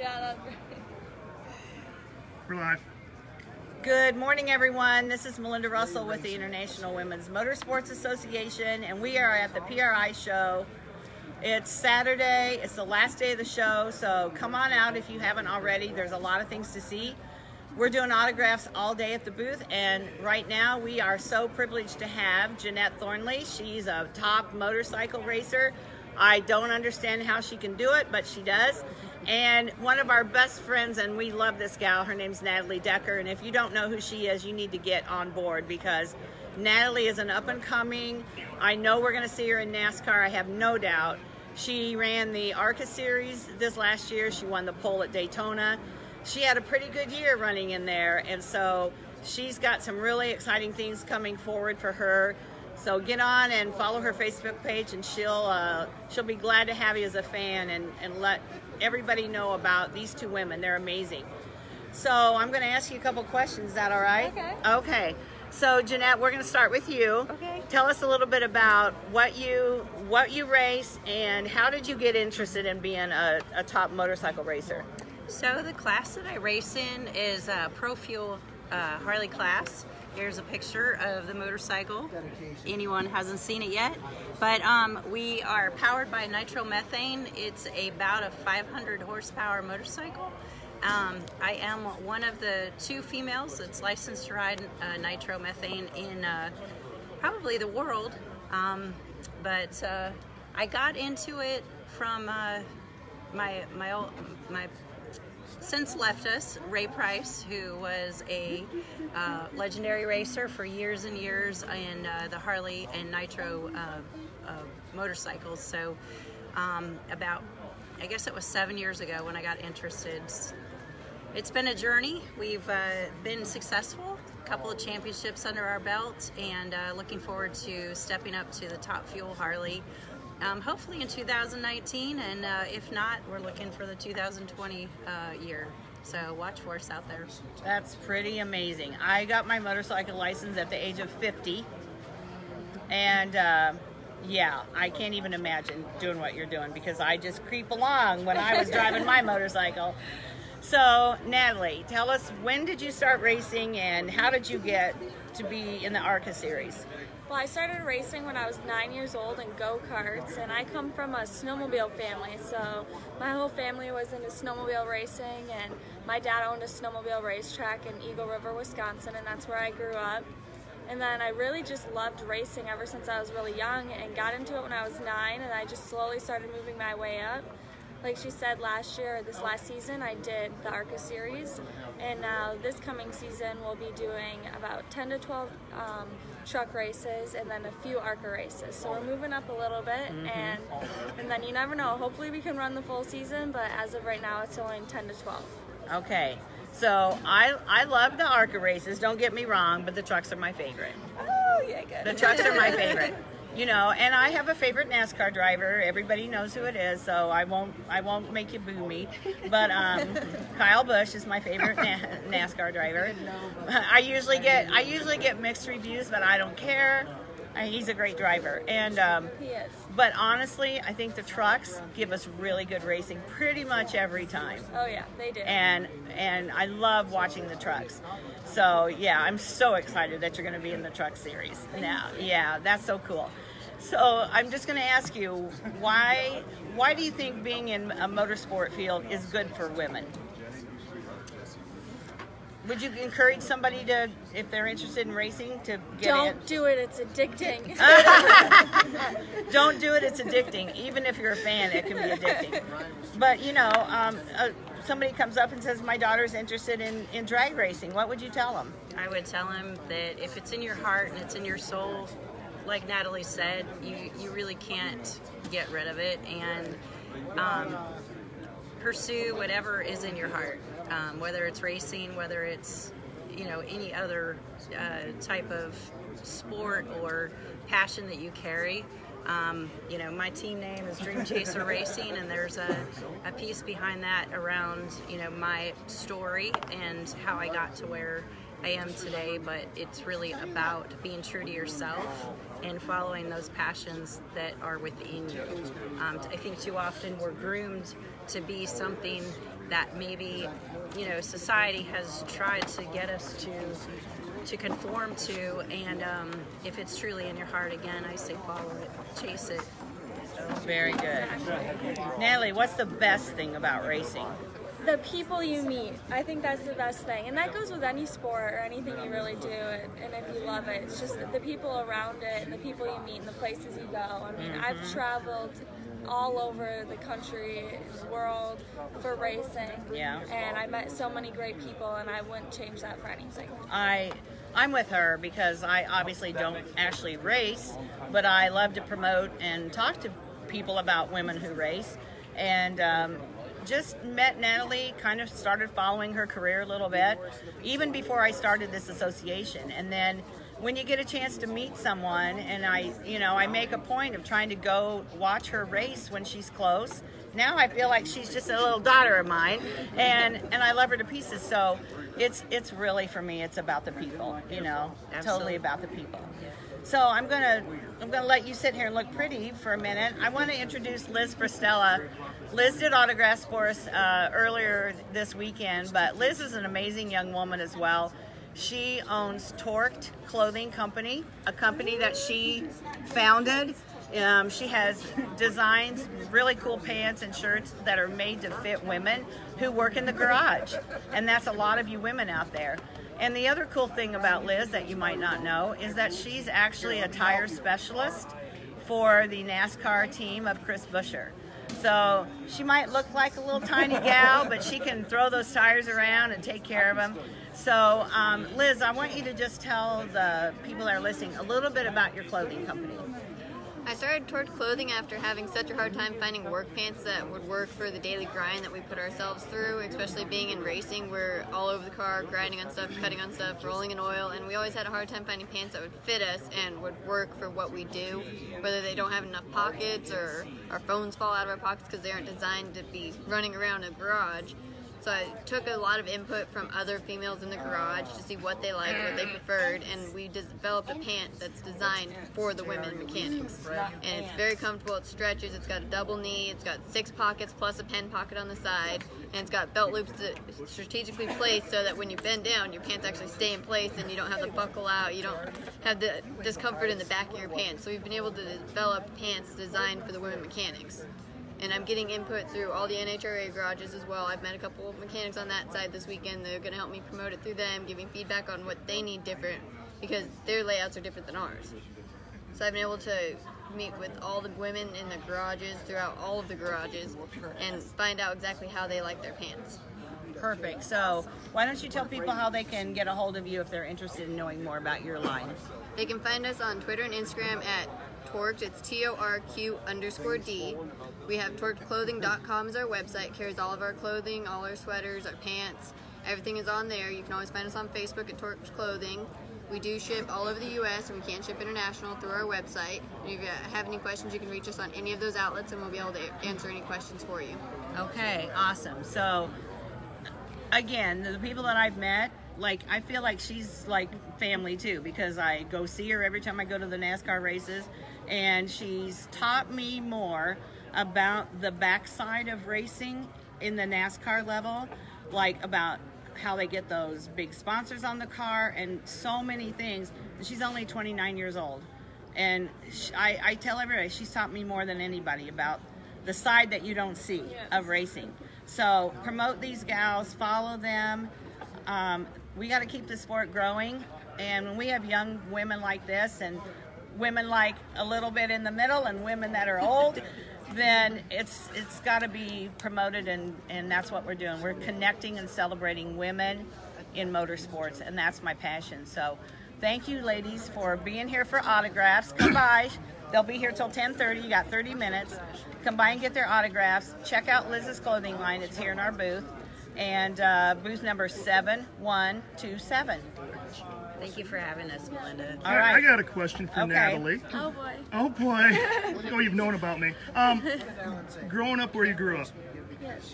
Yeah, that's great. We're live. Good morning, everyone. This is Melinda Russell with the International Women's Motorsports Association, and we are at the PRI show. It's Saturday, it's the last day of the show, so come on out if you haven't already. There's a lot of things to see. We're doing autographs all day at the booth, and right now we are so privileged to have Jeanette Thornley. She's a top motorcycle racer. I don't understand how she can do it, but she does. And one of our best friends, and we love this gal, her name's Natalie Decker. And if you don't know who she is, you need to get on board because Natalie is an up and coming. I know we're going to see her in NASCAR, I have no doubt. She ran the ARCA series this last year, she won the pole at Daytona. She had a pretty good year running in there, and so she's got some really exciting things coming forward for her. So get on and follow her Facebook page, and she'll uh, she'll be glad to have you as a fan and, and let everybody know about these two women. They're amazing. So I'm going to ask you a couple questions. Is that all right? Okay. Okay. So Jeanette, we're going to start with you. Okay. Tell us a little bit about what you what you race and how did you get interested in being a, a top motorcycle racer? So the class that I race in is a Pro Fuel uh, Harley class. Here's a picture of the motorcycle. Anyone hasn't seen it yet, but um, we are powered by nitromethane. It's about a 500 horsepower motorcycle. Um, I am one of the two females that's licensed to ride uh, nitromethane in uh, probably the world, um, but uh, I got into it from uh, my my old, my since left us, Ray Price, who was a uh, legendary racer for years and years in uh, the Harley and Nitro uh, uh, motorcycles. So, um, about, I guess it was seven years ago when I got interested. It's been a journey. We've uh, been successful, a couple of championships under our belt, and uh, looking forward to stepping up to the Top Fuel Harley um, hopefully in 2019, and uh, if not, we're looking for the 2020 uh, year. So watch for us out there. That's pretty amazing. I got my motorcycle license at the age of 50. And uh, yeah, I can't even imagine doing what you're doing because I just creep along when I was driving my motorcycle. So, Natalie, tell us when did you start racing and how did you get to be in the ARCA series? Well, I started racing when I was nine years old in go-karts, and I come from a snowmobile family, so my whole family was into snowmobile racing, and my dad owned a snowmobile racetrack in Eagle River, Wisconsin, and that's where I grew up. And then I really just loved racing ever since I was really young and got into it when I was nine, and I just slowly started moving my way up like she said last year, this last season, I did the ARCA series, and now this coming season we'll be doing about 10 to 12 um, truck races and then a few ARCA races. So we're moving up a little bit, mm -hmm. and and then you never know. Hopefully we can run the full season, but as of right now, it's only 10 to 12. Okay. So I I love the ARCA races. Don't get me wrong, but the trucks are my favorite. Oh yeah, good. The trucks are my favorite. you know and i have a favorite nascar driver. Everybody knows who it is so i won't i won't make you boo me. But um, kyle busch is my favorite Na nascar driver. I usually get i usually get mixed reviews but i don't care he's a great driver and um, he is but honestly i think the trucks give us really good racing pretty much every time oh yeah they do and and i love watching the trucks so yeah, I'm so excited that you're going to be in the truck series now. Yeah, that's so cool. So I'm just going to ask you, why why do you think being in a motorsport field is good for women? Would you encourage somebody to, if they're interested in racing, to get it? Don't in? do it. It's addicting. Don't do it. It's addicting. Even if you're a fan, it can be addicting. But you know, um, uh, somebody comes up and says, "My daughter's interested in in drag racing." What would you tell them? I would tell them that if it's in your heart and it's in your soul, like Natalie said, you you really can't get rid of it and. Um, pursue whatever is in your heart um, whether it's racing, whether it's you know any other uh, type of sport or passion that you carry. Um, you know, my team name is Dream Chaser Racing, and there's a, a piece behind that around you know my story and how I got to where I am today. But it's really about being true to yourself and following those passions that are within you. Um, I think too often we're groomed to be something that maybe you know society has tried to get us to to conform to. And um, if it's truly in your heart, again, I say follow it, chase it. Very good. Natalie, what's the best thing about racing? the people you meet i think that's the best thing and that goes with any sport or anything you really do and, and if you love it it's just the, the people around it and the people you meet and the places you go i mean Mm-hmm. i've traveled all over the country the world for racing Yeah. and i met so many great people and i wouldn't change that for anything I I'm with her because I obviously don't actually race, but I love to promote and talk to people about women who race, and um, just met Natalie. Kind of started following her career a little bit, even before I started this association, and then. When you get a chance to meet someone, and I, you know, I make a point of trying to go watch her race when she's close. Now I feel like she's just a little daughter of mine, and and I love her to pieces. So it's it's really for me it's about the people you know Absolutely. totally about the people so i'm gonna i'm gonna let you sit here and look pretty for a minute i want to introduce liz Fristella. liz did autographs for us uh, earlier this weekend but liz is an amazing young woman as well she owns torqued clothing company a company that she founded um, she has designs, really cool pants and shirts that are made to fit women who work in the garage. And that's a lot of you women out there. And the other cool thing about Liz that you might not know is that she's actually a tire specialist for the NASCAR team of Chris Buescher. So she might look like a little tiny gal, but she can throw those tires around and take care of them. So, um, Liz, I want you to just tell the people that are listening a little bit about your clothing company. I started Torqued Clothing after having such a hard time finding work pants that would work for the daily grind that we put ourselves through, especially being in racing. We're all over the car, grinding on stuff, cutting on stuff, rolling in oil, and we always had a hard time finding pants that would fit us and would work for what we do, whether they don't have enough pockets or our phones fall out of our pockets because they aren't designed to be running around a garage. So I took a lot of input from other females in the garage to see what they liked, what they preferred, and we developed a pant that's designed for the women mechanics. And it's very comfortable, it stretches, it's got a double knee, it's got six pockets plus a pen pocket on the side, and it's got belt loops that strategically placed so that when you bend down, your pants actually stay in place and you don't have the buckle out, you don't have the discomfort in the back of your pants. So we've been able to develop pants designed for the women mechanics and I'm getting input through all the NHRA garages as well. I've met a couple of mechanics on that side this weekend. They're going to help me promote it through them, giving feedback on what they need different because their layouts are different than ours. So I've been able to meet with all the women in the garages throughout all of the garages and find out exactly how they like their pants. Perfect. So, why don't you tell people how they can get a hold of you if they're interested in knowing more about your line? They can find us on Twitter and Instagram at Torqued. It's T O R Q underscore D. We have torquedclothing.com as our website. Carries all of our clothing, all our sweaters, our pants. Everything is on there. You can always find us on Facebook at Torqued Clothing. We do ship all over the U.S. and we can't ship international through our website. If you have any questions, you can reach us on any of those outlets and we'll be able to answer any questions for you. Okay, awesome. So, again, the people that I've met, like, I feel like she's like family too because I go see her every time I go to the NASCAR races, and she's taught me more about the backside of racing in the NASCAR level, like about how they get those big sponsors on the car and so many things. And she's only 29 years old. And sh I, I tell everybody, she's taught me more than anybody about the side that you don't see of racing. So promote these gals, follow them. Um, we got to keep the sport growing. And when we have young women like this and women like a little bit in the middle and women that are old, then it's it's got to be promoted and and that's what we're doing. We're connecting and celebrating women in motorsports, and that's my passion. So, thank you, ladies, for being here for autographs. Come by. They'll be here till 10:30. You got 30 minutes. Come by and get their autographs. Check out Liz's clothing line. It's here in our booth, and uh, booth number 7127. Thank you for having us, Melinda. All I. I got a question for Okay. Natalie. Oh boy. Oh boy. oh, you've known about me. Um, growing up where you grew up,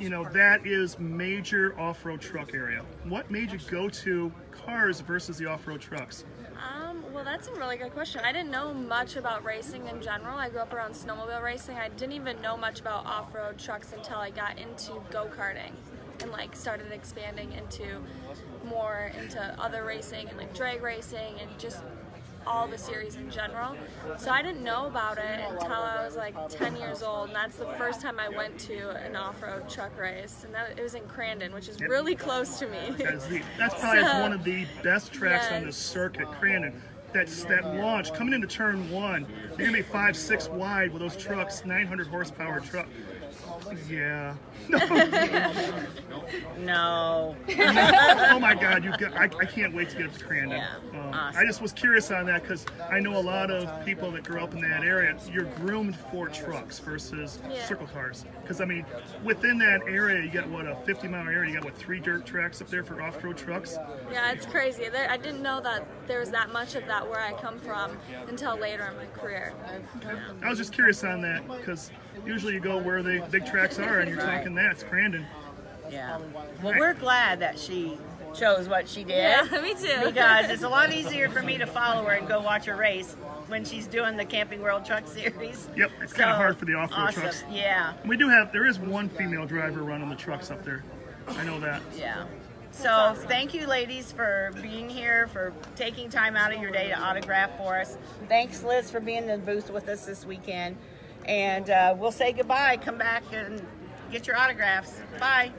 you know, that is major off-road truck area. What made you go to cars versus the off-road trucks? Um, well, that's a really good question. I didn't know much about racing in general. I grew up around snowmobile racing. I didn't even know much about off-road trucks until I got into go-karting. And like started expanding into more into other racing and like drag racing and just all the series in general. So I didn't know about it until I was like 10 years old, and that's the first time I went to an off-road truck race, and that, it was in Crandon, which is really close to me. That's, the, that's probably So- one of the best tracks on the circuit, Crandon. That's that launch coming into turn one. You're gonna be five, six wide with those trucks, 900 horsepower truck. Yeah. No. No. oh my God, you got, I, I can't wait to get up to Crandon. Yeah, Um, awesome. I just was curious on that because I know a lot of people that grew up in that area. You're groomed for trucks versus Yeah. circle cars. Because I mean, within that area, you got what a 50 mile area. You got what three dirt tracks up there for off-road trucks. Yeah, it's crazy. I didn't know that there was that much of that where I come from until later in my career. I was just curious on that because usually you go where the big tracks are, and you're talking that it's Crandon. Yeah. Well, we're glad that she chose what she did. Yeah, me too. Because it's a lot easier for me to follow her and go watch her race when she's doing the Camping World Truck Series. Yep, it's kinda hard for the off-road awesome. trucks. Yeah, We do have there is one female driver running the trucks up there. I know that. yeah. So thank you, ladies, for being here, for taking time out of your day to autograph for us. Thanks, Liz, for being in the booth with us this weekend. And uh, we'll say goodbye. Come back and get your autographs. Bye.